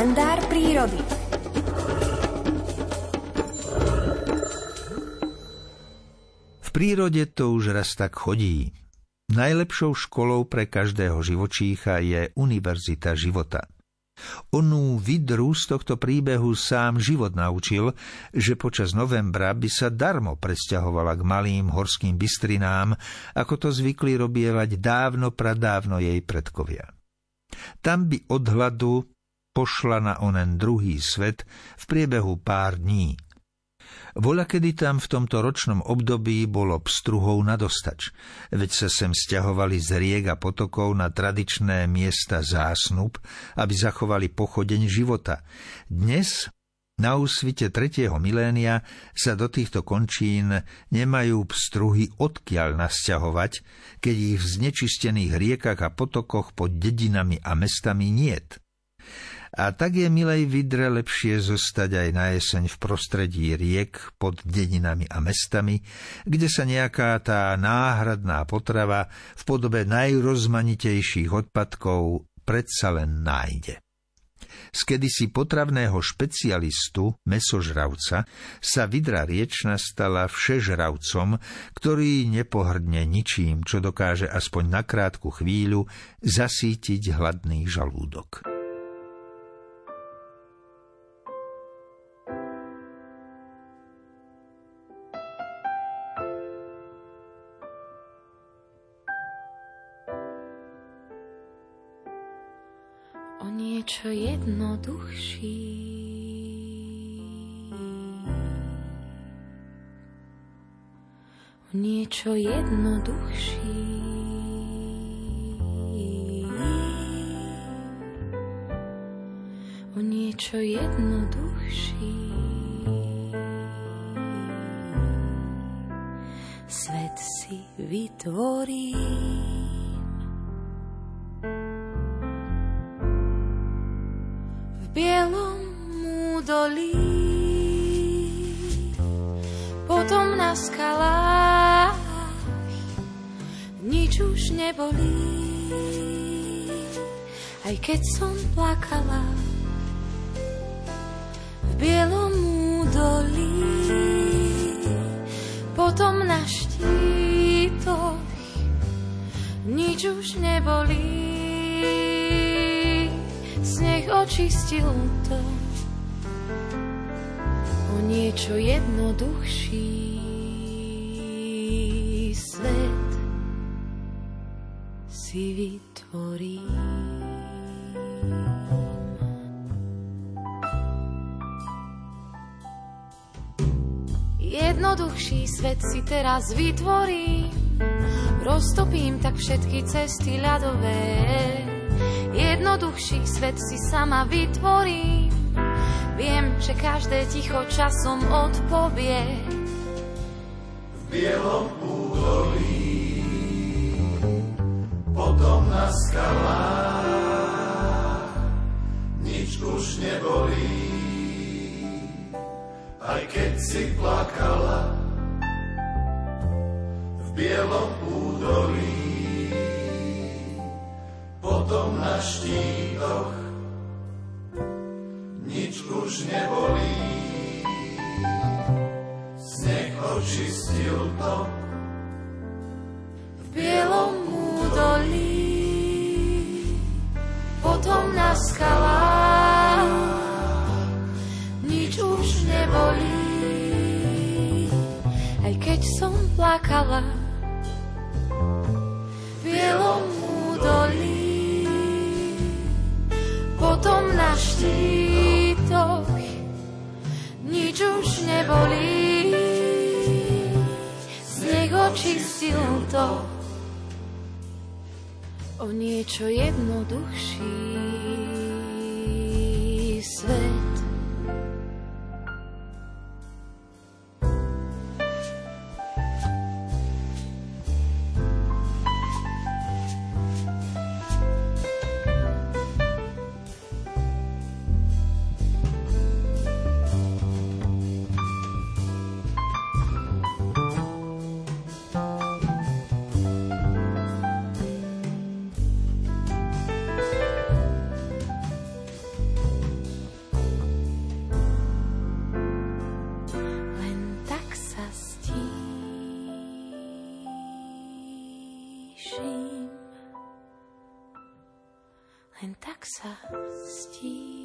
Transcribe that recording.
kalendár prírody. V prírode to už raz tak chodí. Najlepšou školou pre každého živočícha je Univerzita života. Onú vidru z tohto príbehu sám život naučil, že počas novembra by sa darmo presťahovala k malým horským bystrinám, ako to zvykli robievať dávno pradávno jej predkovia. Tam by od hladu pošla na onen druhý svet v priebehu pár dní. Voľa kedy tam v tomto ročnom období bolo pstruhov nadostač, veď sa sem stiahovali z riek a potokov na tradičné miesta zásnub, aby zachovali pochodeň života. Dnes na úsvite tretieho milénia sa do týchto končín nemajú pstruhy odkiaľ nasťahovať, keď ich v znečistených riekach a potokoch pod dedinami a mestami niet. A tak je milej vidre lepšie zostať aj na jeseň v prostredí riek pod dedinami a mestami, kde sa nejaká tá náhradná potrava v podobe najrozmanitejších odpadkov predsa len nájde. Z kedysi potravného špecialistu, mesožravca, sa vidra riečna stala všežravcom, ktorý nepohrdne ničím, čo dokáže aspoň na krátku chvíľu zasítiť hladný žalúdok. O niečo jednoduchší. O niečo jednoduchší. O niečo jednoduchší. Svet si vytvorí. Bielom údolí. Potom na skalách nič už nebolí. Aj keď som plakala v bielom údolí, potom na štítoch nič už nebolí sneh očistil to o niečo jednoduchší svet si vytvorí. Jednoduchší svet si teraz vytvorí, roztopím tak všetky cesty ľadové Jednoduchší svet si sama vytvorím. Viem, že každé ticho časom odpovie. V bielom údolí, potom na skalách, nič už nebolí. Aj keď si plakala v bielom údolí, potom na štítoch nič už nebolí. Sneh očistil to v bielom údolí, potom na skalách nič už nebolí. Aj keď som plakala to. O niečo jednoduchší tak sa stíši.